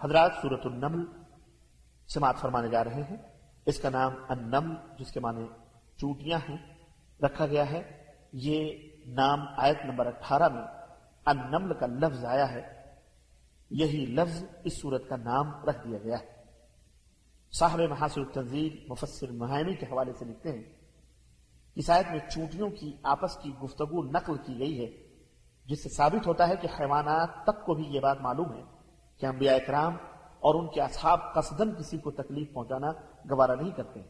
حضرات صورت النمل سماعت فرمانے جا رہے ہیں۔ اس کا نام النمل، جس کے معنی چوٹیاں ہیں، رکھا گیا ہے۔ یہ نام آیت نمبر اٹھارہ میں النمل کا لفظ آیا ہے۔ یہی لفظ اس صورت کا نام رکھ دیا گیا ہے۔ صاحب محاصر التنظیر مفسر مہائمی کے حوالے سے لکھتے ہیں اس آیت میں چونٹیوں کی آپس کی گفتگو نقل کی گئی ہے، جس سے ثابت ہوتا ہے کہ حیوانات تک کو بھی یہ بات معلوم ہے۔ کہ انبیاء اکرام اور ان کے اصحاب قصدن کسی کو تکلیف پہنچانا گوارا نہیں کرتے۔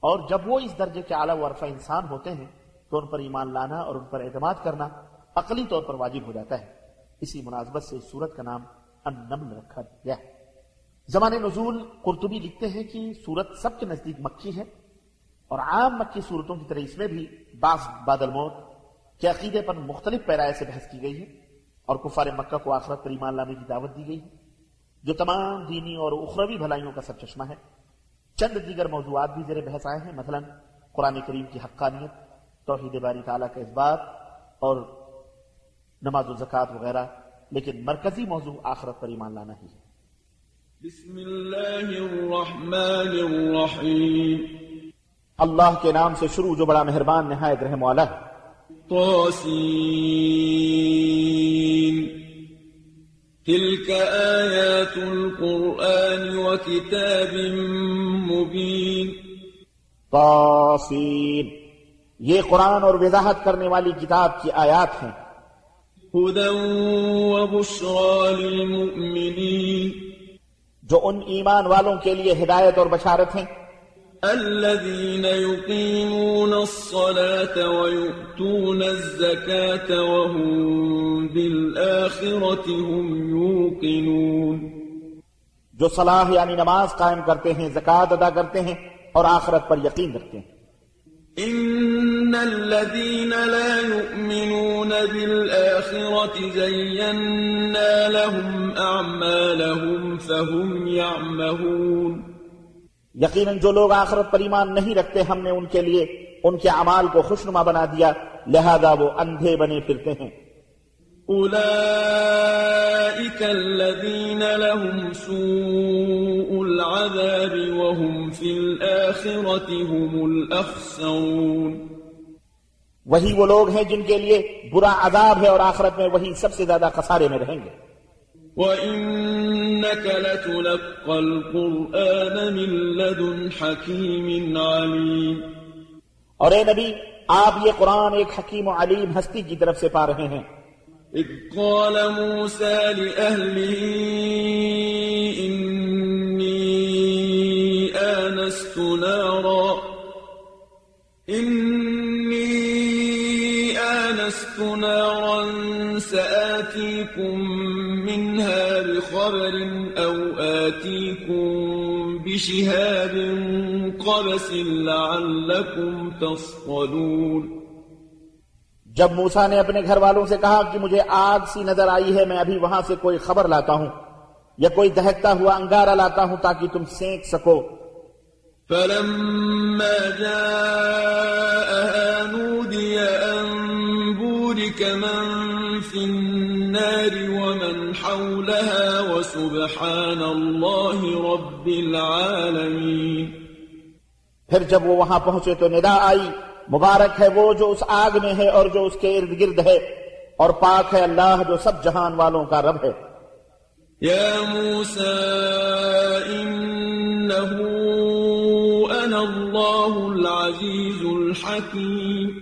اور جب وہ اس درجے کے اعلیٰ ورفہ انسان ہوتے ہیں، تو ان پر ایمان لانا اور ان پر اعتماد کرنا عقلی طور پر واجب ہو جاتا ہے۔ اسی مناسبت سے اس صورت کا نام النمل رکھا گیا ہے۔ زمان نزول قرطبی لکھتے ہیں کہ صورت سب کے نزدیک مکھی ہے اور عام مکی صورتوں کی طرح اس میں بھی بعض بادل موت کے عقیدے پر مختلف پیرائے سے بحث کی گئی ہے۔ اور کفار مکہ کو آخرت پر ایمان لانے کی دعوت دی گئی۔ ہے جو تمام دینی اور اخروی بھلائیوں کا سب چشمہ ہے۔ چند دیگر موضوعات بھی زیر بحث آئے ہیں مثلا قرآن کریم کی حقانیت توحید باری تعالیٰ کا اس بات اور نماز و زکوٰۃ وغیرہ لیکن مرکزی موضوع آخرت پر ایمان لانا ہی ہے۔ بسم اللہ الرحمن الرحیم۔ اللہ کے نام سے شروع جو بڑا مہربان نہایت رحم والا ہے طاسين تلك آيات القرآن وكتاب مبين. طاسين یہ قرآن اور وضاحت کرنے والی کتاب کی آیات ہیں۔ هدى وبشرى للمؤمنين. جو ان ایمان والوں کے لیے ہدایت اور بشارت ہیں۔ الذين يقيمون الصلاة ويؤتون الزكاة وهم بالآخرة هم يوقنون. جو صلاح یعنی نماز قائم کرتے ہیں زکوٰۃ ادا کرتے ہیں اور آخرت پر یقین رکھتے ہیں۔ إن الذين لا يؤمنون بالآخرة زينا لهم أعمالهم فهم يعمهون. یقیناً جو لوگ آخرت پر ایمان نہیں رکھتے ہم نے ان کے لیے ان کے اعمال کو خوشنما بنا دیا لہذا وہ اندھے بنے پھرتے ہیں۔ أولئك الذين لهم سوء العذاب وهم في الآخرة هم الأخسرون وہی وہ لوگ ہیں جن کے لیے برا عذاب ہے اور آخرت میں وہی سب سے زیادہ خسارے میں رہیں گے۔ وَإِنَّكَ لَتُلَقَّى الْقُرْآنَ مِن لَّدُنْ حَكِيمٍ عَلِيمٍ۔ اور اے نبی آپ یہ قرآن ایک حکیم و علیم ہستی کی طرف سے پا رہے ہیں۔ إذ قال موسى لأهله إني آنست نارا آنست نارا سآتيكم منها بخبر أو آتيكم بشهاب قبس لعلكم تصطلون. جب موسا نے اپنے گھر والوں سے کہا کہ مجھے آگ سی نظر آئی ہے میں ابھی وہاں سے کوئی خبر لاتا ہوں یا کوئی دہکتا ہوا انگارہ لاتا ہوں تاکہ تم سینک سکو۔ فلما جاءها نودي بورك من في النار ومن حولها وسبحان الله رب العالمين پھر جب وہ وہاں پہنچے تو ندا آئی مبارک ہے وہ جو اس آگ میں ہے اور جو اس کے ارد گرد ہے اور پاک ہے اللہ جو سب جہان والوں کا رب ہے۔ يا موسى إنه أنا الله العزيز الحكيم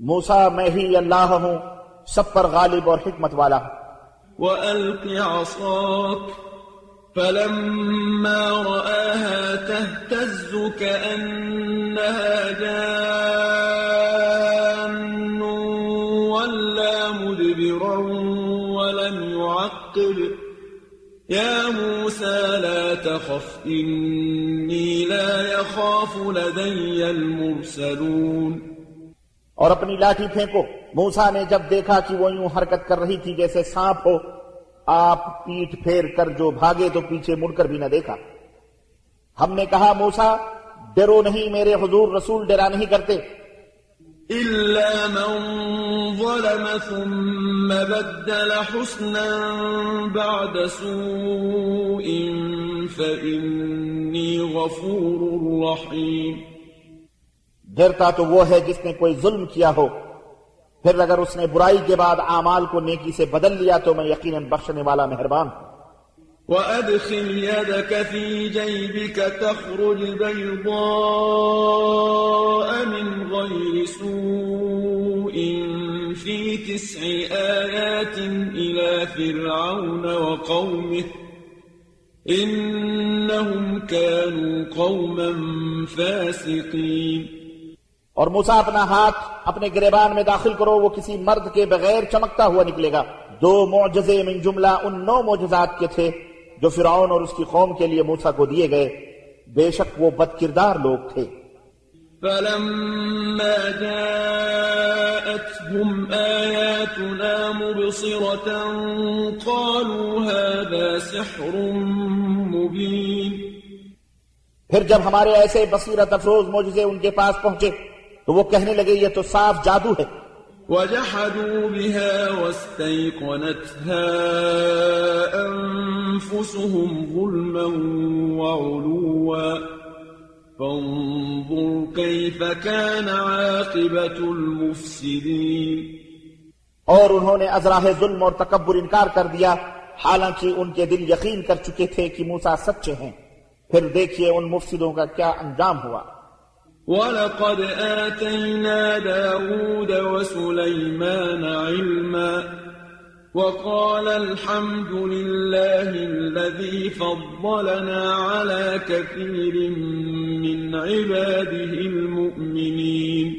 اللہ ہوں سب پر غالب اور حکمت والا ہوں وألق عصاك فلما رآها تهتز كأنها جان ولا مدبرا ولم يعقب. يا موسى لا تخف إني لا يخاف لدي المرسلون. اور اپنی لاٹھی پھینکو۔ موسا نے جب دیکھا کہ وہ یوں حرکت کر رہی تھی جیسے سانپ ہو، آپ پیٹ پھیر کر جو بھاگے تو پیچھے مڑ کر بھی نہ دیکھا۔ ہم نے کہا موسا ڈرو نہیں، میرے حضور رسول ڈرا نہیں کرتے۔ إلا من ظلم ثم بدل حسنا بعد سوء فإني غفور رحيم ڈرتا تو وہ ہے جس نے کوئی ظلم کیا ہو۔ پھر اگر اس نے برائی کے بعد اعمال کو نیکی سے بدل لیا تو میں یقیناً بخشنے والا مہربان ہوں۔ وأدخل يدك في جيبك تخرج بيضاء من غير سوء في تسع آيات إلى فرعون وقومه إنهم كانوا قوما فاسقين اور موسا اپنا ہاتھ اپنے گریبان میں داخل کرو وہ کسی مرد کے بغیر چمکتا ہوا نکلے گا۔ دو معجزے من جملہ ان نو معجزات کے تھے جو فرعون اور اس کی قوم کے لیے موسا کو دیے گئے۔ بے شک وہ بد کردار لوگ تھے۔ فلما جاءتهم آياتنا مبصرة قالوا هذا سحر مبين۔ پھر جب ہمارے ایسے بصیرت افروز معجزے ان کے پاس پہنچے تو وہ کہنے لگے یہ تو صاف جادو ہے۔ وجحدوا بها واستيقنتها أنفسهم ظلما وعلوا۔ فانظر كيف كان عاقبة المفسدين۔ اور انہوں نے ازراہ ظلم اور تکبر انکار کر دیا۔ حالانکہ ان کے دل یقین کر چکے تھے کہ موسا سچے ہیں۔ پھر دیکھیے ان مفسدوں کا کیا انجام ہوا۔ ولقد آتينا داود وسليمان علما وقال الحمد لله الذي فضلنا على كثير من عباده المؤمنين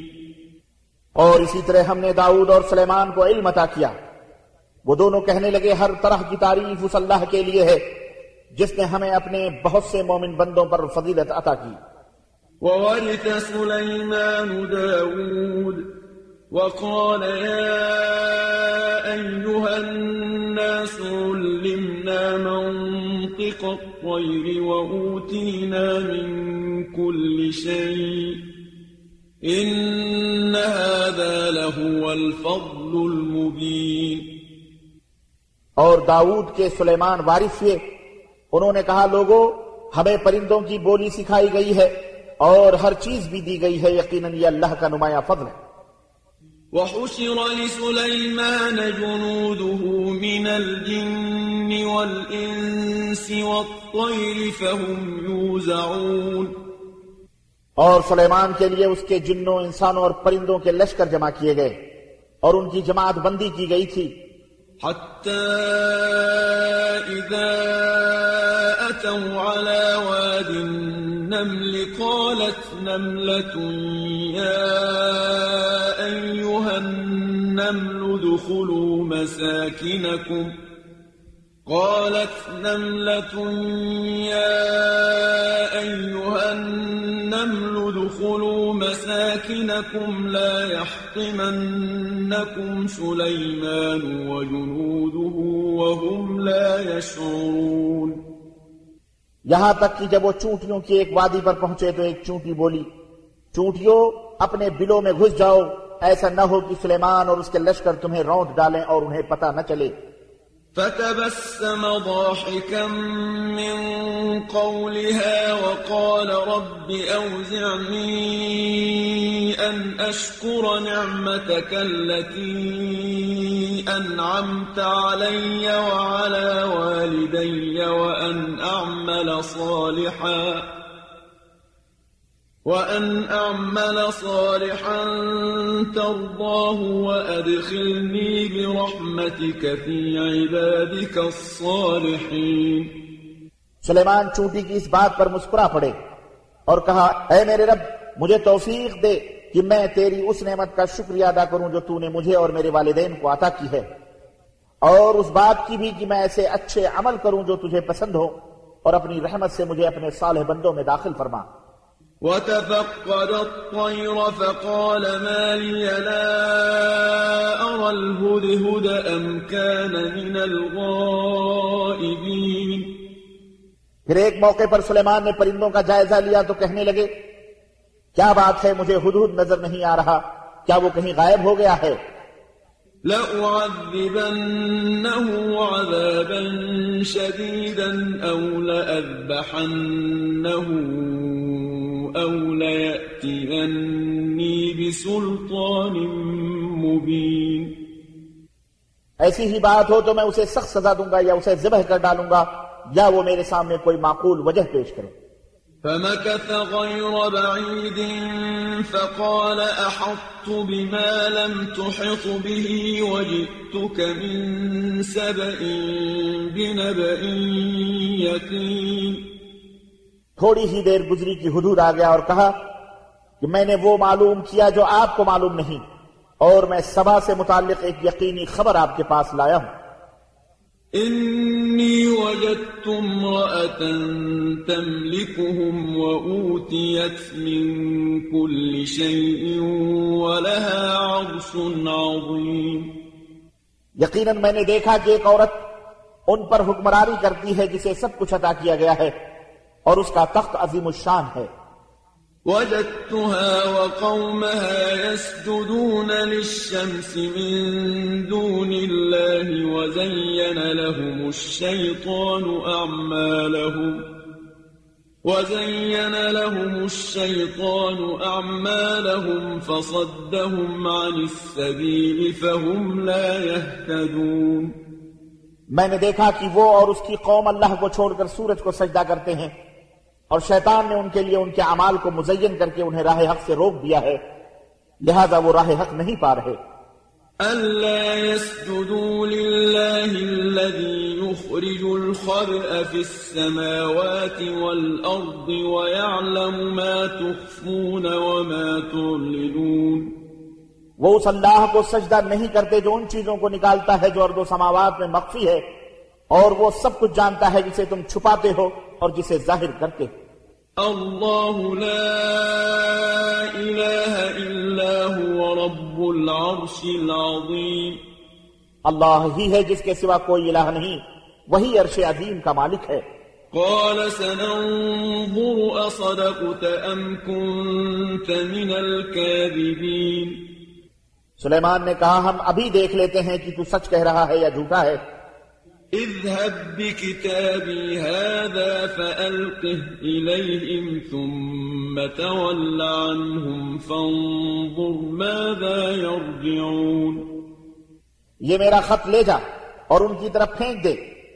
اور اسی طرح ہم نے داؤد اور سلیمان کو علم عطا کیا۔ وہ دونوں کہنے لگے، ہر طرح کی تعریف اس اللہ کے لیے ہے، جس نے ہمیں اپنے بہت سے مومن بندوں پر فضیلت عطا کی۔ وورث سليمان داود وقال يا أيها الناس علمنا منطق الطير وأوتينا من كل شيء إن هذا لهو الفضل المبين اور داود کے سلیمان وارث ہوئے۔ انہوں نے کہا، لوگو، ہمیں پرندوں کی بولی سکھائی گئی ہے۔ اور ہر چیز بھی دی گئی ہے یقیناً یہ اللہ کا نمایاں فضل ہے۔ وحشر لسليمان جنوده من الجن والإنس والطير فهم يوزعون اور سلیمان کے لیے اس کے جنوں انسانوں اور پرندوں کے لشکر جمع کیے گئے اور ان کی جماعت بندی کی گئی تھی۔ حتى إذا أتوا على واد النمل قالت نملة يا أيها النمل ادخلوا مساكنكم. قالت نملة يا أيها النمل ادخلوا مساكنكم لا يحطمنكم سليمان وجنوده وهم لا يشعرون. یہاں تک کہ جب وہ چونٹیوں کی ایک وادی پر پہنچے تو ایک چونٹی بولی، چونٹیوں، اپنے بلوں میں گھس جاؤ، ایسا نہ ہو کہ سلیمان اور اس کے لشکر تمہیں رونٹ ڈالیں اور انہیں پتہ نہ چلے۔ فتبسم ضاحكا من قولها وقال رب أوزعني أن أشكر نعمتك التي أنعمت علي وعلى والدي وأن أعمل صالحا وأن أعمل صالحا ترضاه وأدخلني برحمتك في عبادك الصالحين۔ سلیمان چونٹی کی اس بات پر مسکرا پڑے اور کہا، اے میرے رب، مجھے توفیق دے کہ میں تیری اس نعمت کا شکریہ ادا کروں جو تو نے مجھے اور میرے والدین کو عطا کی ہے۔ اور اس بات کی بھی کہ میں ایسے اچھے عمل کروں جو تجھے پسند ہو اور اپنی رحمت سے مجھے اپنے صالح بندوں میں داخل فرما۔ وتفقد الطير فقال ما لي لا أرى الهدهد أم كان من الغائبين. پھر ایک موقع پر سلیمان نے پرندوں کا جائزہ لیا تو کہنے لگے کیا بات ہے مجھے حدود نظر نہیں آ رہا کیا وہ کہیں غائب ہو گیا ہے؟ لأعذبنه عذابا شديدا أو لأذبحنه أَوْ لَيَأْتِيَنِّي بِسُلْطَانٍ مُبِينٍ ایسی ہی بات ہو تو میں اسے سخت سزا دوں گا یا اسے ذبح کر ڈالوں گا یا وہ میرے سامنے کوئی معقول وجہ پیش کرے فَمَكَثَ غَيْرَ بَعِيدٍ فَقَالَ أَحَطْتُ بِمَا لَمْ تُحِطْ بِهِ وَجِئْتُكَ مِنْ سَبَئٍ بِنَبَئٍ يَقِينٍ تھوڑی ہی دیر گزری کی حدود آ گیا اور کہا کہ میں نے وہ معلوم کیا جو آپ کو معلوم نہیں اور میں سبا سے متعلق ایک یقینی خبر آپ کے پاس لایا ہوں۔ إني وجدت امرأة تملكهم وأوتيت من كل شيء ولها عرش عظيم۔ یقیناً میں نے دیکھا کہ ایک عورت ان پر حکمرانی کرتی ہے جسے سب کچھ عطا کیا گیا ہے۔ اور اس کا تخت عظیم الشان ہے۔ وجدتها وقومها يسجدون للشمس من دون الله وزين لهم الشيطان أعمالهم وزين لهم الشيطان أعمالهم فصدهم عن السبيل فهم لا يهتدون۔ میں نے دیکھا کہ وہ اور اس کی قوم اللہ کو چھوڑ کر سورج کو سجدہ کرتے ہیں۔ اور شیطان نے ان کے لیے ان کے اعمال کو مزین کر کے انہیں راہ حق سے روک دیا ہے۔ لہذا وہ راہ حق نہیں پا رہے۔ ألا يسجدوا لله الذي يخرج الخبأ في السماوات والأرض ويعلم ما تخفون وما تعلنون۔ وہ اس اللہ کو سجدہ نہیں کرتے جو ان چیزوں کو نکالتا ہے جو ارد و سماوات میں مخفی ہے اور وہ سب کچھ جانتا ہے جسے تم چھپاتے ہو اور جسے ظاہر کرتے ہو۔ الله لا إله إلا هو رب العرش العظيم اللہ ہی ہے جس کے سوا کوئی الہ نہیں وہی عرش عظیم کا مالک ہے۔ قال سننظر أصدقت أم كنت من الكاذبين سلیمان نے کہا ہم ابھی دیکھ لیتے ہیں کہ تو سچ کہہ رہا ہے یا جھوٹا ہے۔ اذهب بكتابي هذا فألقه إليهم ثم تول عنهم فانظر ماذا يرجعون. یہ میرا خط لے جا اور ان کی طرف پھینک دے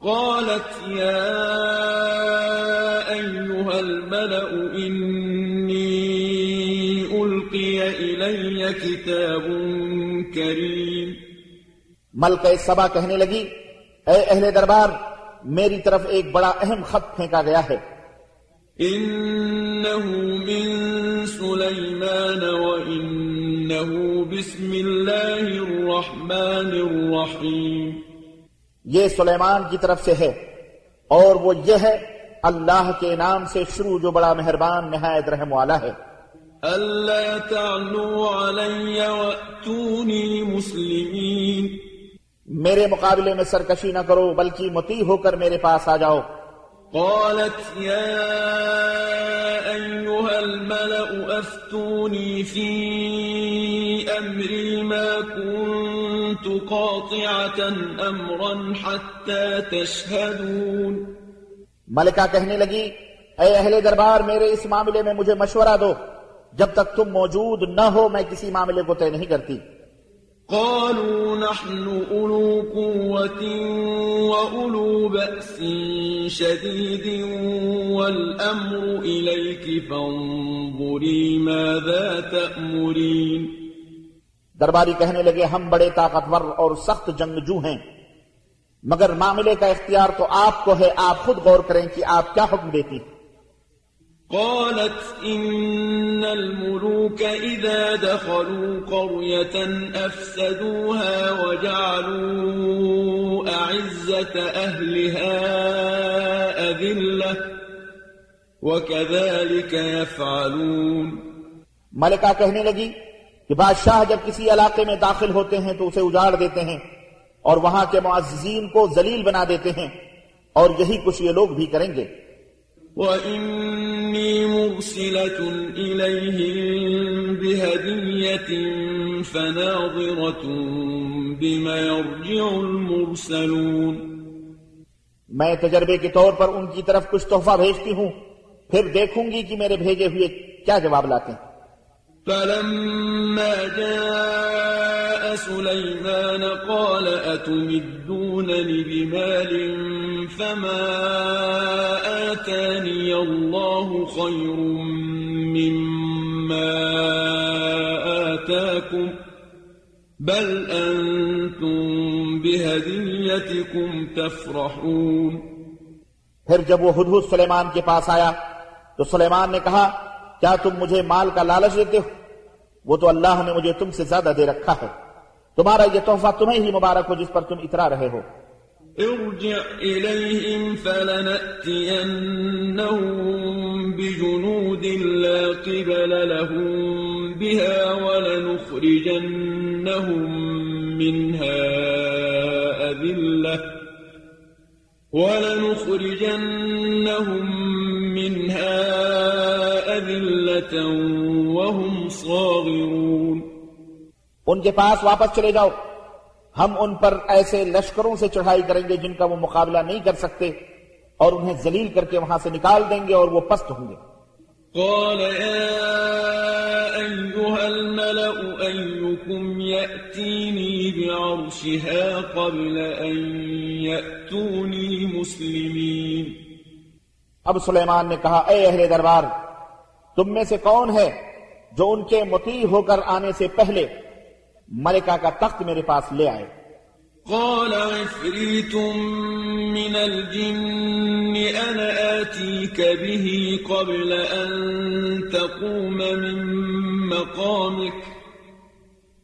قالت يا أيها الملأ إني ألقي إلي كتاب ملکہ سبا کہنے لگی اے اہل دربار میری طرف ایک بڑا اہم خط پھینکا گیا ہے۔ إنه من سليمان وإنه بسم الله الرحمن الرحيم یہ سلیمان کی طرف سے ہے اور وہ یہ ہے اللہ کے نام سے شروع جو بڑا مہربان نہایت رحم والا ہے۔ ألا تعلوا علي وأتوني مسلمين میرے مقابلے میں سرکشی نہ کرو بلکہ متی ہو کر میرے پاس آ جاؤ۔ قالت يا أيها الملأ أفتوني في أمري ما كنت قاطعة أمرا حتى تشهدون۔ ملکہ کہنے لگی اے اہل دربار میرے اس معاملے میں مجھے مشورہ دو۔ جب تک تم موجود نہ ہو میں کسی معاملے کو طے نہیں کرتی۔ قالوا نحن أولو قوة وأولو بأس شديد والأمر إليك فانظري ماذا تأمرين۔ درباری کہنے لگے، ہم بڑے طاقتور اور سخت جنگجو ہیں، مگر معاملے کا اختیار تو آپ کو ہے، آپ خود غور کریں کہ آپ کیا حکم دیتی ہیں۔ قالت إن الملوك إذا دخلوا قرية أفسدوها وجعلوا أعزة أهلها أذلة وكذلك يفعلون ملکہ کہنے لگی کہ بادشاہ جب کسی علاقے میں داخل ہوتے ہیں تو اسے اجاڑ دیتے ہیں اور وہاں کے معززین کو ذلیل بنا دیتے ہیں اور یہی کچھ یہ لوگ بھی کریں گے۔ وَإِنَّ إني مرسلة إليهم بهدية فناظرة بما يرجع المرسلون میں تجربے کے طور پر ان کی طرف کچھ تحفہ بھیجتی ہوں پھر دیکھوں گی کہ میرے بھیجے ہوئے کیا جواب لاتے ہیں۔ فلما جاء سليمان قال أتمدونني بمال فما آتاني الله خير مما آتاكم بل أنتم بهديتكم تفرحون پھر جب وہ ہدہد سلیمان کے پاس آیا تو سلیمان نے کہا کیا تم مجھے مال کا لالچ دیتے ہو؟ وہ تو اللہ نے مجھے تم سے زیادہ دے رکھا ہے۔ تمہارا یہ تحفہ تمہیں ہی مبارک ہو جس پر تم اترا رہے ہو ارجع إليهم فلنأتينهم بجنود لا قبل لهم بها ولنخرجنهم منها أذلة ولنخرجنهم منها أذلة وهم صاغرون. ان کے پاس واپس چلے جاؤ۔ ہم ان پر ایسے لشکروں سے چڑھائی کریں گے جن کا وہ مقابلہ نہیں کر سکتے اور انہیں ذلیل کر کے وہاں سے نکال دیں گے اور وہ پست ہوں گے۔ قال يا أيها الملأ أيكم يأتيني بعرشها قبل أن يأتوني مسلمين۔ اب سلیمان نے کہا اے اہل دربار تم میں سے کون ہے جو ان کے مطیع ہو کر آنے سے پہلے ملکہ کا تخت میرے پاس لے آئے۔ قال عفريت من الجن أنا آتيك به قبل أن تقوم من مقامك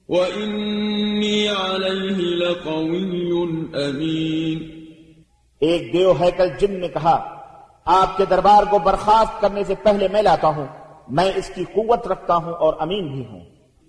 وإني عليه لقوي أمين ایک دیو ہیکل جن نے کہا آپ کے دربار کو برخاست کرنے سے پہلے میں لاتا ہوں میں اس کی قوت رکھتا ہوں اور امین بھی ہوں۔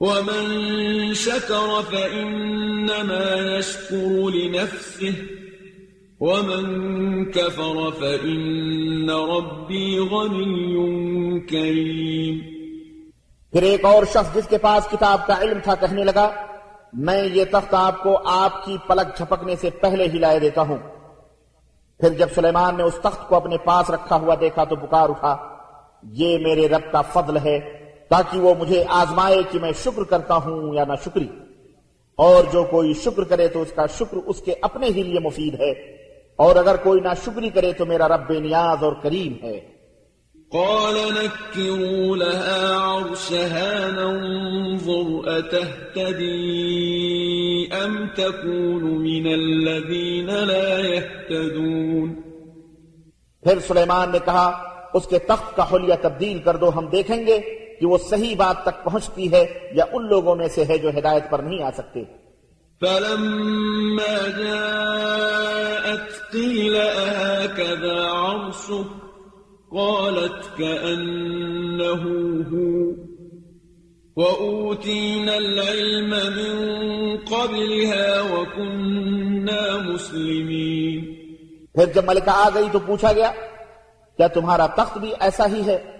ومن شكر فإنما يشكر لنفسه ومن كفر فإن ربي غني كريم پھر ایک اور شخص جس کے پاس کتاب کا علم تھا کہنے لگا، میں یہ تخت آپ کو آپ کی پلک جھپکنے سے پہلے ہی لائے دیتا ہوں۔ پھر جب سلیمان نے اس تخت کو اپنے پاس رکھا ہوا دیکھا تو پکار اٹھا، یہ میرے رب کا فضل ہے۔ تاکہ وہ مجھے آزمائے کہ میں شکر کرتا ہوں یا نہ شکری۔ اور جو کوئی شکر کرے تو اس کا شکر اس کے اپنے ہی لیے مفید ہے۔ اور اگر کوئی نہ شکری کرے تو میرا رب بے نیاز اور کریم ہے۔ قال نكروا لها عرشها ننظر أتهتدي أم تكون من الذين لا يهتدون۔ پھر سلیمان نے کہا اس کے تخت کا حلیہ تبدیل کر دو ہم دیکھیں گے۔ کہ وہ صحیح بات تک پہنچتی ہے یا ان لوگوں میں سے ہے جو ہدایت پر نہیں آ سکتے۔ فلما جاءت قيل أهكذا عرشك؟ قالت كأنه هو وأوتينا العلم من قبلها وكنا مسلمين۔ پھر جب ملکہ آ گئی تو پوچھا گیا کیا تمہارا تخت بھی ایسا ہی ہے؟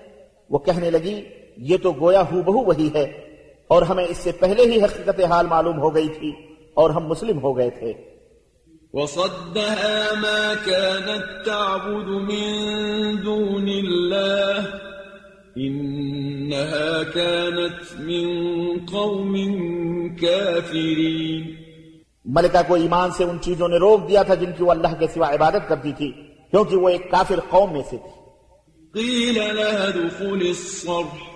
وہ کہنے لگی یہ تو گویا ہو بہو وہی ہے۔ اور ہمیں اس سے پہلے ہی حقیقت حال معلوم ہو گئی تھی اور ہم مسلم ہو گئے تھے۔ وصدها ما كانت تعبد من دون الله إنها كانت من قوم كافرين۔ ملکہ کو ایمان سے ان چیزوں نے روک دیا تھا جن کی وہ اللہ کے سوا عبادت کرتی تھی کیونکہ وہ ایک کافر قوم میں سے تھی۔ قيل لها دخل الصرح۔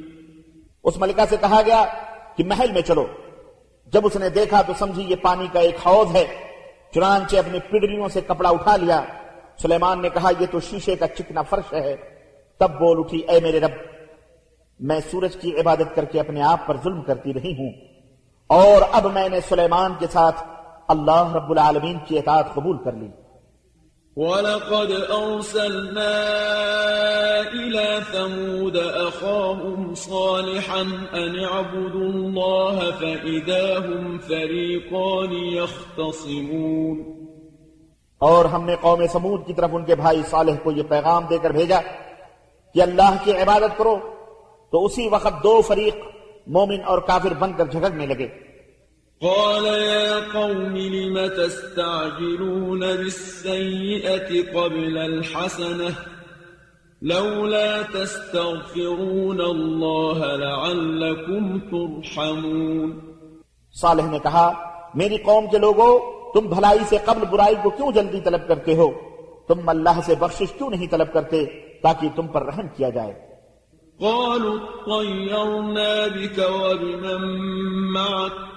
اس ملکہ سے کہا گیا کہ محل میں چلو۔ جب اس نے دیکھا تو سمجھی یہ پانی کا ایک حوض ہے۔ چنانچہ اپنی پڈریوں سے کپڑا اٹھا لیا۔ سلیمان نے کہا، یہ تو شیشے کا چکنا فرش ہے۔ تب بول اٹھی، اے میرے رب، میں سورج کی عبادت کر کے اپنے آپ پر ظلم کرتی رہی ہوں۔ اور اب میں نے سلیمان کے ساتھ اللہ رب العالمین کی اطاعت قبول کر لی۔ ولقد أرسلنا إلى ثمود أخاهم صالحا أن اعبدوا الله فإذا هم فريقان يختصمون. اور ہم نے قوم سمود کی طرف ان کے بھائی صالح کو یہ پیغام دے کر بھیجا کہ اللہ کی عبادت کرو تو اسی وقت دو فریق مومن اور کافر بن کر جھگڑنے لگے۔ قال يا قوم لم تستعجلون بالسيئة قبل الحسنة لولا تستغفرون الله لعلكم ترحمون صالح نے کہا میری قوم کے لوگوں تم بھلائی سے قبل برائی کو کیوں جلدی طلب کرتے ہو؟ تم اللہ سے بخشش کیوں نہیں طلب کرتے تاکہ تم پر رحم کیا جائے؟ قالوا اطيرنا بك وبمن معك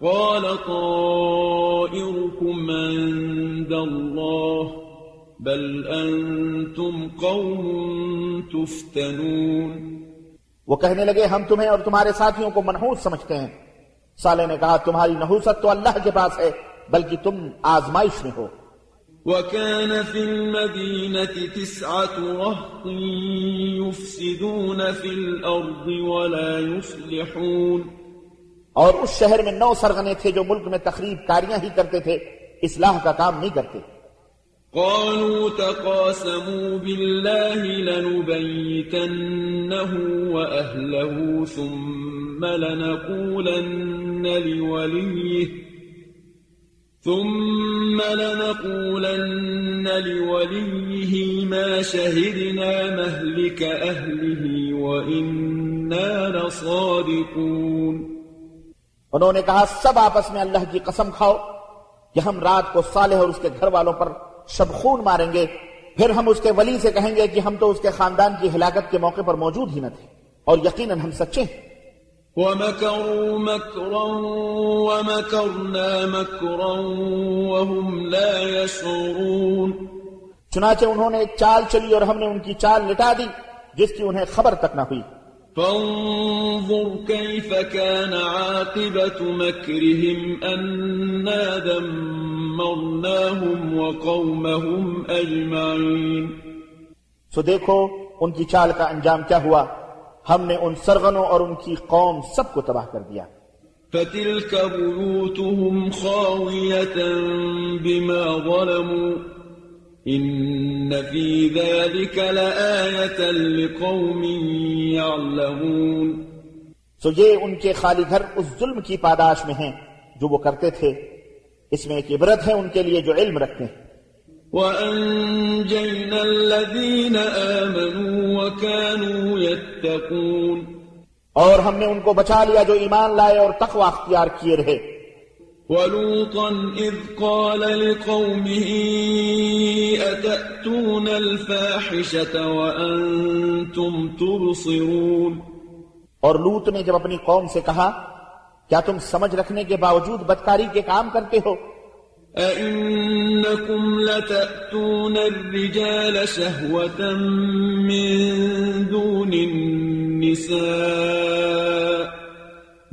قال طائركم عند الله بل أنتم قوم تفتنون. وہ کہنے لگے ہم تمہیں اور تمہارے ساتھیوں کو منحوس سمجھتے ہیں۔ صالح نے کہا تمہاری نحوست تو اللہ کے پاس ہے بلکہ تم آزمائش میں ہو۔ وكان في المدينة تسعة رهط يفسدون في الأرض ولا يصلحون. اور اس شہر میں نو سرغنے تھے جو ملک میں تخریب کاریاں ہی کرتے تھے اصلاح کا کام نہیں کرتے قالوا تقاسموا بالله لنبيتنه وأهله ثم لنقولن لوليه ثم لنقولن لوليه ما شهدنا مهلك أهله وإنا لصادقون انہوں نے کہا سب آپس میں اللہ کی قسم کھاؤ کہ ہم رات کو صالح اور اس کے گھر والوں پر شب خون ماریں گے پھر ہم اس کے ولی سے کہیں گے کہ ہم تو اس کے خاندان کی ہلاکت کے موقع پر موجود ہی نہ تھے۔ اور یقیناً ہم سچے ہیں۔ ومكروا مكرا ومكرنا مكرا وهم لا يشعرون۔ چنانچہ انہوں نے ایک چال چلی اور ہم نے ان کی چال لٹا دی جس کی انہیں خبر تک نہ ہوئی۔ فانظر كيف كان عاقبة مكرهم أنا دمرناهم وقومهم أجمعين. سو دیکھو ان کی چال کا انجام کیا ہوا؟ ہم نے ان سرغنوں اور ان کی قوم سب کو تباہ کر دیا۔ فتلك بيوتهم خاوية بما ظلموا. إن في ذلك لآية لقوم يعلمون سو یہ ان کے خالی گھر اس ظلم کی پاداش میں ہیں جو وہ کرتے تھے۔ اس میں ایک عبرت ہے ان کے لیے جو علم رکھتے ہیں۔ وأنجينا الذين آمنوا وكانوا يتقون اور ہم نے ان کو بچا لیا جو ایمان لائے اور تقوی اختیار کیے رہے۔ ولوطا إذ قال لقومه أتأتون الفاحشة وأنتم تبصرون؟ اور لوت نے جب اپنی قوم سے کہا کیا تم سمجھ رکھنے کے باوجود بدکاری کے کام کرتے ہو؟ أئنكم لتأتون الرجال شهوة من دون النساء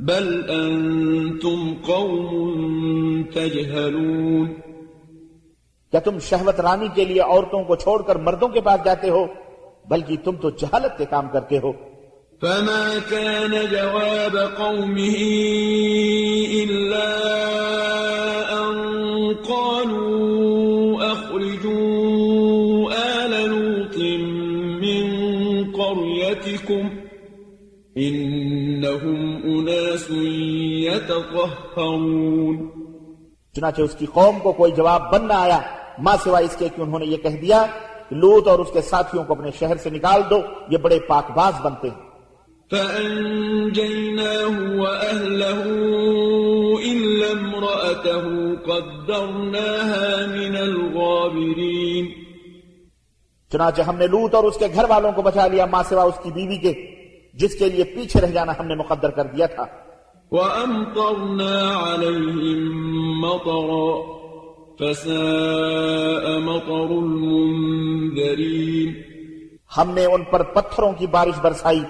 بل أنتم قوم تجهلون کیا تم شہوت رانی کے لیے عورتوں کو چھوڑ کر مردوں کے پاس جاتے ہو بلکہ تم تو جہالت کے کام کرتے ہو فما كان جواب قومه إلا أناس يتطهرون چنانچہ اس کی قوم کو کوئی جواب بن نہ آیا۔ ماں سوائے اس کے کہ انہوں نے یہ کہہ دیا کہ لوت اور اس کے ساتھیوں کو اپنے شہر سے نکال دو یہ بڑے پاک باز بنتے ہیں۔ فأنجيناه وأهله إلا امرأته قدرناها من الغابرين۔ چنانچہ ہم نے لوت اور اس کے گھر والوں کو بچا لیا ماں سوا اس کی بیوی کے۔ جس کے لیے پیچھے رہ جانا ہم نے مقدر کر دیا تھا۔ وأمطرنا عليهم مطرا فساء مطر المنذرين۔ ہم نے ان پر پتھروں کی بارش برسائی۔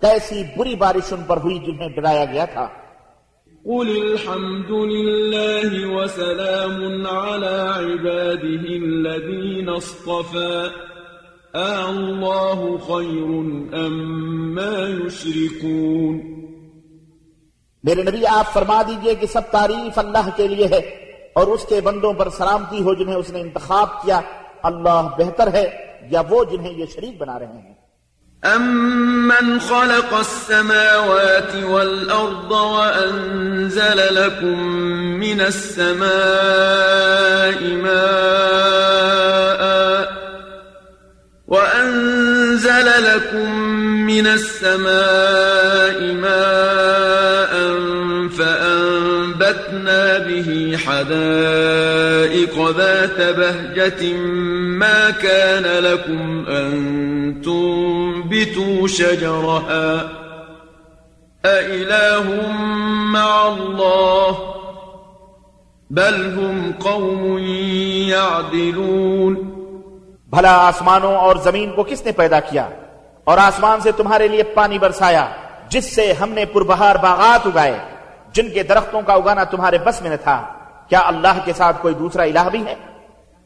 کیسی بری بارش ان پر ہوئی جنہیں ڈرایا گیا تھا۔ قل الحمد لله وسلام على عباده الذين اصطفى۔ الله خير أم ما يشركون. میرے نبی آپ فرما دیجیے کہ سب تعریف اللہ کے لیے ہے اور اس کے بندوں پر سلامتی ہو جنہیں اس نے انتخاب کیا اللہ بہتر ہے یا وہ جنہیں یہ شریک بنا رہے ہیں۔ أَمَّنْ خَلَقَ السَّمَاوَاتِ وَالْأَرْضَ وَأَنزَلَ لَكُم مِّنَ السَّمَاءِ مَاءً وَأَنزَلَ لَكُم مِّنَ السَّمَاءِ مَاءً فَأَنبَتْنَا بِهِ حَدَائِقَ ذَاتَ بَهْجَةٍ ما كان لكم أن تنبتوا شجرها أإله مع الله بل هم قوم يعدلون بھلا آسمانوں اور زمین کو کس نے پیدا کیا؟ اور آسمان سے تمہارے لیے پانی برسایا، جس سے ہم نے پربہار باغات اگائے، جن کے درختوں کا اگانا تمہارے بس میں نہ تھا۔ کیا اللہ کے ساتھ کوئی دوسرا الہ بھی ہے؟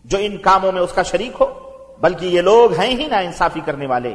جو ان کاموں میں اس کا شریک ہو، بلکہ یہ لوگ ہیں ہی نا انصافی کرنے والے۔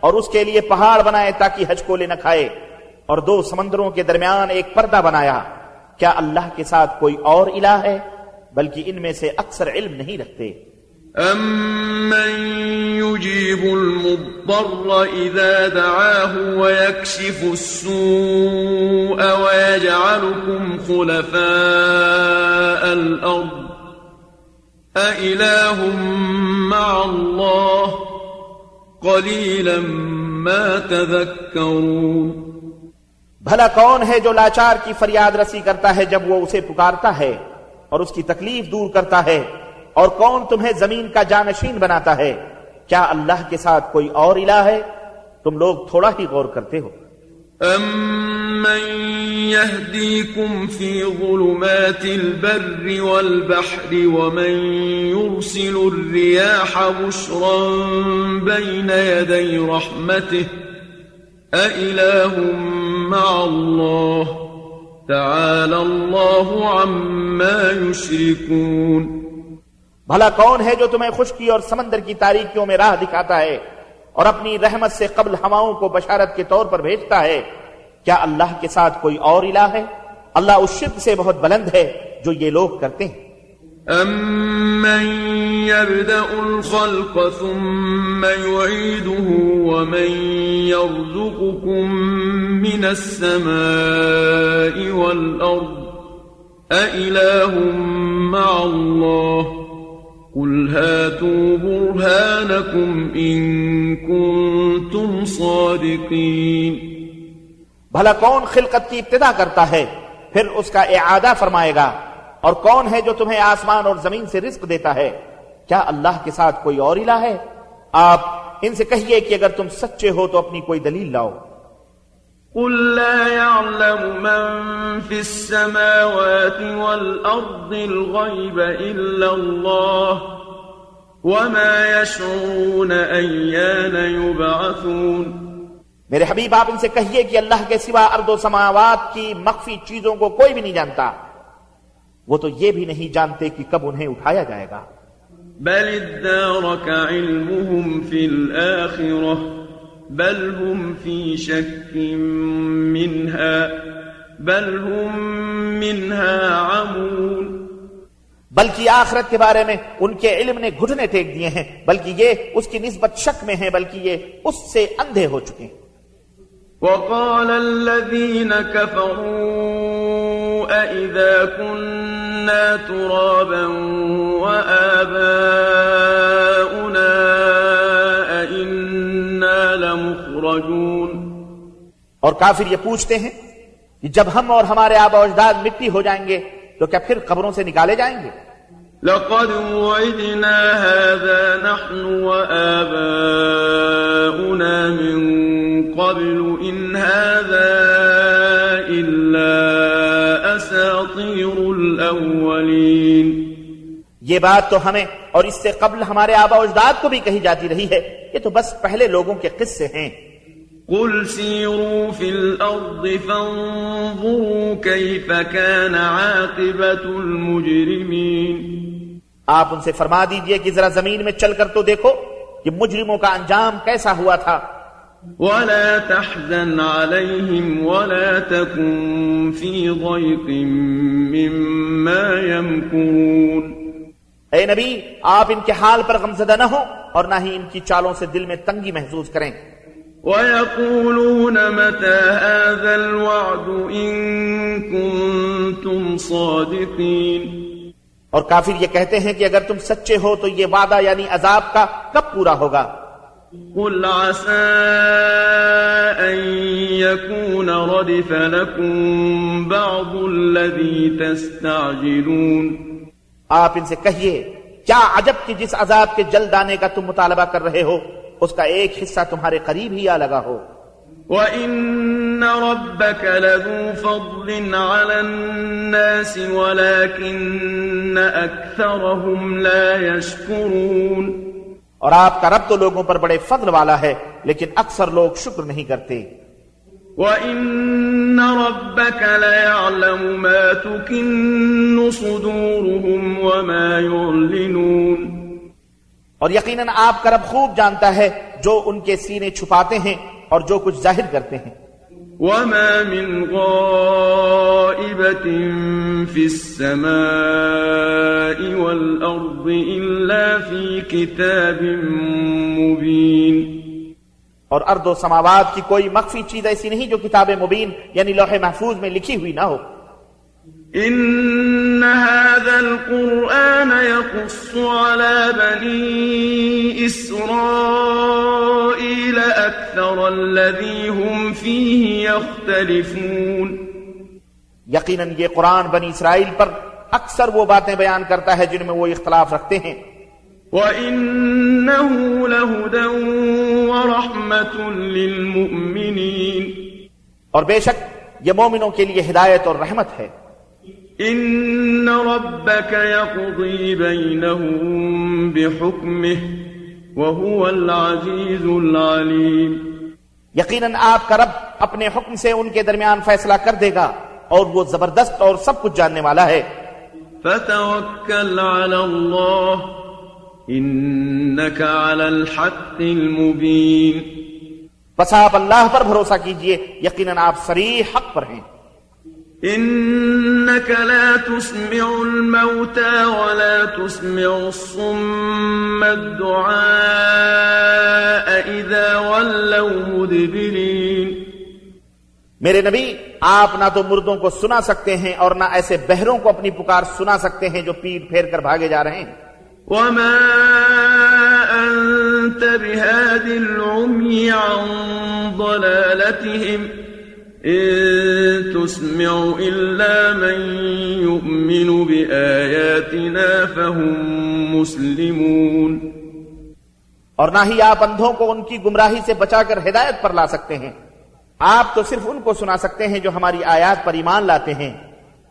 اور اس کے لیے پہاڑ بنائے تاکہ حج کو لے نہ کھائے۔ اور دو سمندروں کے درمیان ایک پردہ بنایا۔ کیا اللہ کے ساتھ کوئی اور الہ ہے؟ بلکہ ان میں سے اکثر علم نہیں رکھتے۔ أَمَّن يُجِيبُ الْمُضْطَرَّ إِذَا دَعَاهُ وَيَكْشِفُ السُّوءَ وَيَجْعَلُكُمْ خُلَفَاءَ الْأَرْضِ أَإِلَٰهٌ مَّعَ اللَّهِ قلیلا ما تذکرون بھلا کون ہے جو لاچار کی فریاد رسی کرتا ہے جب وہ اسے پکارتا ہے اور اس کی تکلیف دور کرتا ہے؟ اور کون تمہیں زمین کا جانشین بناتا ہے؟ کیا اللہ کے ساتھ کوئی اور الہ ہے؟ تم لوگ تھوڑا ہی غور کرتے ہو۔ أَمَّن يَهْدِيكُمْ فِي ظُلُمَاتِ الْبَرِّ وَالْبَحْرِ وَمَن يُرْسِلُ الرِّيَاحَ بُشْرًا بَيْنَ يَدَيْ رَحْمَتِهِ أَإِلَٰهٌ مَّعَ اللَّهِ تعالى الله عما يشركون بھلا کون ہے جو تمہیں خشکی اور سمندر کی تاریکیوں میں راہ دکھاتا ہے؟ اور اپنی رحمت سے قبل ہواؤں کو بشارت کے طور پر بھیجتا ہے۔ کیا اللہ کے ساتھ کوئی اور الہ ہے؟ اللہ اس شرک سے بہت بلند ہے جو یہ لوگ کرتے ہیں۔ أَمَّن يَبْدَأُ الْخَلْقَ ثُمَّ يُعِيدُهُ وَمَن يَرْزُقُكُم مِّنَ السَّمَاءِ وَالْأَرْضِ أَإِلَٰهٌ مَّعَ اللَّهِ قل هاتوا برهانكم إن كنتم صادقين بھلا کون خلقت کی ابتدا کرتا ہے؟ پھر اس کا اعادہ فرمائے گا۔ اور کون ہے جو تمہیں آسمان اور زمین سے رزق دیتا ہے؟ کیا اللہ کے ساتھ کوئی اور الہ ہے؟ آپ ان سے کہیے کہ اگر تم سچے ہو تو اپنی کوئی دلیل لاؤ۔ قل لا يعلم من في السماوات والأرض الغيب إلا الله وما يشعرون أيان يبعثون میرے حبیب آپ ان سے کہیے کہ اللہ کے سوا ارض و سماوات کی مخفی چیزوں کو کوئی بھی نہیں جانتا وہ تو یہ بھی نہیں جانتے کہ کب انہیں اٹھایا جائے گا بل ادارك علمهم في الآخرة بل هم في شك منها بل هم منها عمون۔ بلکہ آخرت کے بارے میں ان کے علم نے گھٹنے ٹیک دیے ہیں بلکہ یہ اس کی نسبت شک میں ہیں بلکہ یہ اس سے اندھے ہو چکے ہیں۔ وقال الذين كفروا أئذا كنا ترابا وآباؤنا لمخرجون اور کافر یہ پوچھتے ہیں کہ جب ہم اور ہمارے آبا اجداد مٹی ہو جائیں گے تو کیا پھر قبروں سے نکالے جائیں گے؟ لقد وعدنا هذا نحن وآباؤنا من قبل إن هذا إلا أساطير الأولين۔ یہ بات تو ہمیں اور اس سے قبل ہمارے آبا اجداد کو بھی کہی جاتی رہی ہے یہ تو بس پہلے لوگوں کے قصے ہیں۔ قل سيروا في الأرض فانظروا كيف كان عاقبة المجرمين آپ ان سے فرما دیجیے کہ ذرا زمین میں چل کر تو دیکھو کہ مجرموں کا انجام کیسا ہوا تھا۔ ولا تحزن عليهم ولا تكن في ضيق مما يمكرون اے نبی آپ ان کے حال پر غمزدہ نہ ہو اور نہ ہی ان کی چالوں سے دل میں تنگی محسوس کریں۔ ويقولون متى هذا الوعد إن كنتم صادقين اور کافر یہ کہتے ہیں کہ اگر تم سچے ہو تو یہ وعدہ یعنی عذاب کا کب پورا ہوگا؟ قل عسى أن يكون ردف لكم بعض الذي تستعجلون آپ ان سے کہیے کیا عجب کہ جس عذاب کے جلد آنے کا تم مطالبہ کر رہے ہو؟ اس کا ایک حصہ تمہارے قریب ہی آ لگا ہو۔ وَإِنَّ رَبَّكَ لَذُو فَضْلٍ عَلَى النَّاسِ وَلَكِنَّ أَكْثَرَهُمْ لَا يَشْكُرُونَ۔ اور آپ کا رب تو لوگوں پر بڑے فضل والا ہے لیکن اکثر لوگ شکر نہیں کرتے۔ وَإِنَّ رَبَّكَ لَيَعْلَمُ مَا تُكِنُّ صُدُورُهُمْ وَمَا يُعْلِنُونَ۔ اور یقیناً آپ کا رب خوب جانتا ہے جو ان کے سینے چھپاتے ہیں اور جو کچھ ظاہر کرتے ہیں۔ وما من غائبة في السماء والأرض إلا في كتاب مبين۔ اور ارض و سماوات کی کوئی مخفی چیز ایسی نہیں جو کتاب مبین یعنی لوح محفوظ میں لکھی ہوئی نہ ہو۔ إن هذا القرآن يقص على بني إسرائيل أكثر الذي هم فيه يختلفون. یقیناً یہ قرآن بنی اسرائیل پر اکثر وہ باتیں بیان کرتا ہے جن میں وہ اختلاف رکھتے ہیں۔ وَإِنَّهُ لَهُدًى وَرَحْمَةٌ لِّلْمُؤْمِنِينَ۔ اور بے شک یہ مومنوں کے لیے ہدایت اور رحمت ہے۔ إن ربك يقضي بينهم بحكمه وهو العزيز العليم یقیناً آپ کا رب اپنے حکم سے ان کے درمیان فیصلہ کر دے گا اور وہ زبردست اور سب کچھ جاننے والا ہے۔ فتوكل على الله إنك على الحق المبين بس آپ اللہ پر بھروسہ کیجیے یقیناً آپ صریح حق پر ہیں۔ إنك لا تسمع الموتى ولا تسمع الصم الدعاء إذا ولوا مدبرين. میرے نبی آپ نہ تو مردوں کو سنا سکتے ہیں اور نہ ایسے بہروں کو اپنی پکار سنا سکتے ہیں جو پیٹ پھیر کر بھاگے جا رہے ہیں۔ وما أنت بهاد العمي عن ضلالتهم إن تسمع إلا من يؤمن بآياتنا فهم مسلمون اور نہ ہی آپ اندھوں کو ان کی گمراہی سے بچا کر ہدایت پر لا سکتے ہیں۔ آپ تو صرف ان کو سنا سکتے ہیں جو ہماری آیات پر ایمان لاتے ہیں،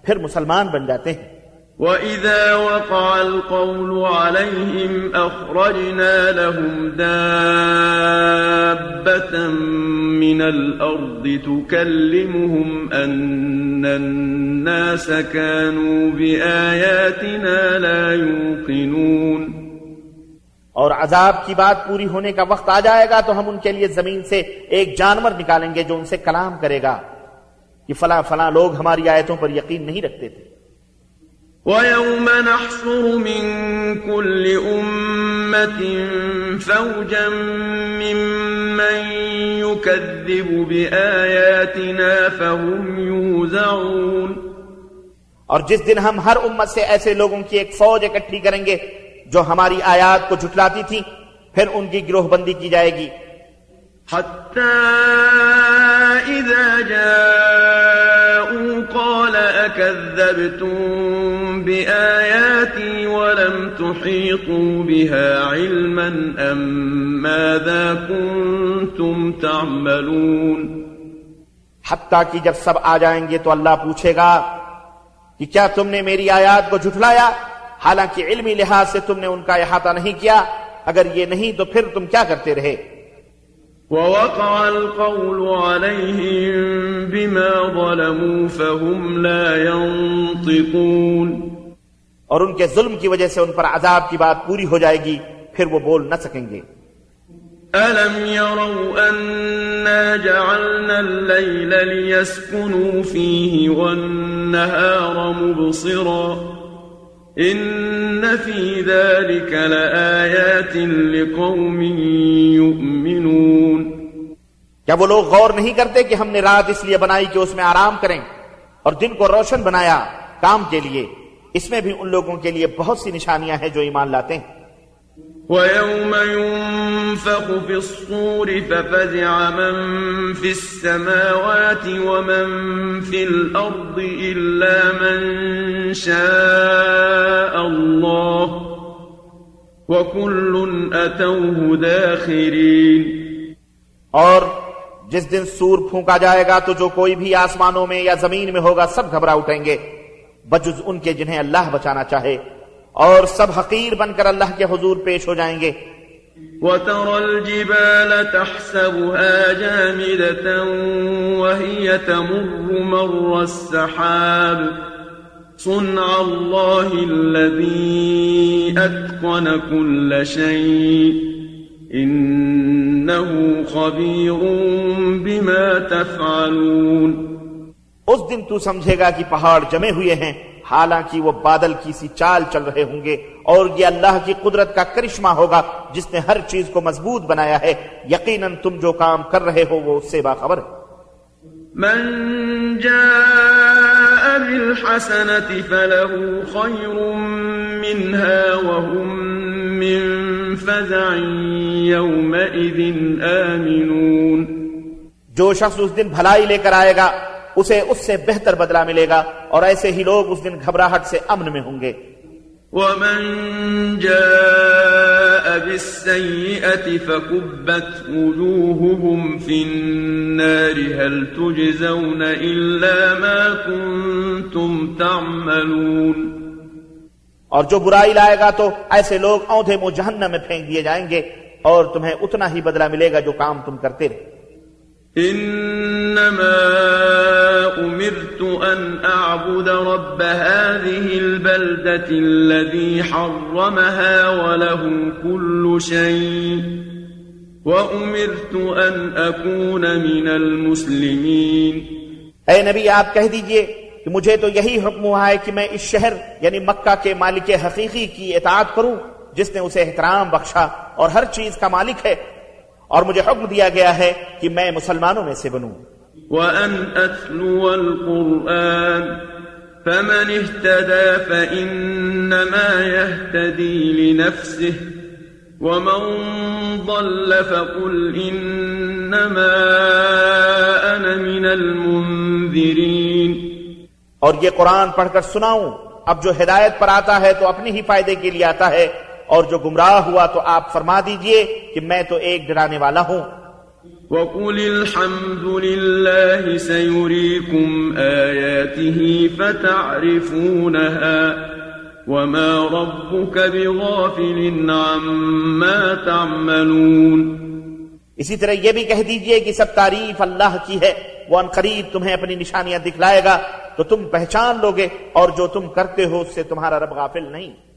پھر مسلمان بن جاتے ہیں۔ وَإِذَا وَقَعَ الْقَوْلُ عَلَيْهِمْ أَخْرَجْنَا لَهُمْ دَابَّةً مِّنَ الْأَرْضِ تُكَلِّمُهُمْ أَنَّ النَّاسَ كَانُوا بِآيَاتِنَا لَا يُوقِنُونَ اور عذاب کی بات پوری ہونے کا وقت آ جائے گا تو ہم ان کے لیے زمین سے ایک جانور نکالیں گے جو ان سے کلام کرے گا کہ فلاں فلاں لوگ ہماری آیتوں پر یقین نہیں رکھتے تھے۔ وَيَوْمَ نَحْشُرُ مِن كُلِّ أُمَّةٍ فَوْجًا مِّمَّن يُكَذِّبُ بِآيَاتِنَا فَهُمْ يُوزَعُونَ اور جس دن ہم ہر امت سے ایسے لوگوں کی ایک فوج اکٹھی کریں گے جو ہماری آیات کو جھٹلاتی تھی پھر ان کی گروہ بندی کی جائے گی۔ حتى إذا جاءوا قال أكذبتم بآياتي ولم تحيطوا بها علما أم ماذا كنتم تعملون حتیٰ کہ جب سب آ جائیں گے تو اللہ پوچھے گا کہ کیا تم نے میری آیات کو جھٹلایا؟ حالانکہ علمی لحاظ سے تم نے ان کا احاطہ نہیں کیا۔ اگر یہ نہیں تو پھر تم کیا کرتے رہے؟ ووقع القول عليهم بما ظلموا فهم لا ينطقون. اور ان کے ظلم کی وجہ سے ان پر عذاب کی بات پوری ہو جائے گی پھر وہ بول نہ سکیں گے۔ ألم يروا أنا جعلنا الليل ليسكنوا فيه والنهار مبصرا؟ إن في ذلك لآيات لقوم يؤمنون. کیا وہ لوگ غور نہیں کرتے کہ ہم نے رات اس لیے بنائی کہ اس میں آرام کریں اور دن کو روشن بنایا کام کے لیے؟ اس میں بھی ان لوگوں کے لیے بہت سی نشانیاں ہیں جو ایمان لاتے ہیں۔ وَيَوْمَ يُنفَخُ فِي الصُّورِ فَفَزِعَ مَن فِي السَّمَاوَاتِ وَمَن فِي الْأَرْضِ إِلَّا مَن شَاءَ اللَّهُ وَكُلٌّ أَتَوْهُ دَاخِرِينَ۔ اور جس دن سور پھونکا جائے گا تو جو کوئی بھی آسمانوں میں یا زمین میں ہوگا سب گھبرا اٹھیں گے۔ بجز ان کے جنہیں اللہ بچانا چاہے۔ اور سب حقیر بن کر اللہ کے حضور پیش ہو جائیں گے۔ وَتَرَى الْجِبَالَ تَحْسَبُهَا جَامِدَةً وَهِيَ تَمُرُّ مَرَّ السَّحَابِ۔ صُنْعَ اللَّهِ الَّذِي أَتْقَنَ كُلَّ شَيْءٍ۔ إِنَّهُ خَبِيرٌ بِمَا تَفْعَلُونَ۔ اس دن تو سمجھے گا کہ پہاڑ جمے ہوئے ہیں حالانکہ وہ بادل کی سی چال چل رہے ہوں گے اور یہ اللہ کی قدرت کا کرشمہ ہوگا جس نے ہر چیز کو مضبوط بنایا ہے۔ یقیناً تم جو کام کر رہے ہو وہ اس سے باخبر ہے۔ من جاء بالحسنة فله خير منها وهم من فزع يومئذ آمنون. جو شخص اس دن بھلائی لے کر آئے گا اسے اس سے بہتر بدلہ ملے گا اور ایسے ہی لوگ اس دن گھبراہٹ سے امن میں ہوں گے۔ ومن جاء بالسيئة فكبت وجوههم في النار هل تجزون إلا ما كنتم تعملون. اور جو برائی لائے گا تو ایسے لوگ اوندھے منہ جہنم میں پھینک دیے جائیں گے اور تمہیں اتنا ہی بدلہ ملے گا جو کام تم کرتے رہے۔ إنما أمرت أن أعبد رب هذه البلدة الذي حرمها وله كل شيء وأمرت أن أكون من المسلمين۔ اے نبی آپ کہہ دیجیے کہ مجھے تو یہی حکم ہوا ہے کہ میں اس شہر یعنی مکہ کے مالک حقیقی کی اطاعت کروں، جس نے اسے احترام بخشا اور ہر چیز کا مالک ہے۔ اور مجھے حکم دیا گیا ہے کہ میں مسلمانوں میں سے بنوں۔ وأن أتلو القرآن فمن اهتدى فإنما يهتدي لنفسه ومن ضل فقل إنما أنا من المنذرين اور یہ قرآن پڑھ کر سناؤں اب جو ہدایت پر آتا ہے تو اپنی ہی فائدے کے لیے آتا ہے اور جو گمراہ ہوا تو آپ فرما دیجیے کہ میں تو ایک ڈرانے والا ہوں۔ وَقُلِ الْحَمْدُ لِلَّهِ سَيُرِيكُمْ آيَاتِهِ فَتَعْرِفُونَهَا وَمَا رَبُّكَ بِغَافِلٍ عَمَّا تَعْمَلُونَ۔ اسی طرح یہ بھی کہہ دیجیے کہ سب تعریف اللہ کی ہے وہ ان قریب تمہیں اپنی نشانیاں دکھلائے گا۔ تو تم پہچان لوگے اور جو تم کرتے ہو اس سے تمہارا رب غافل نہیں۔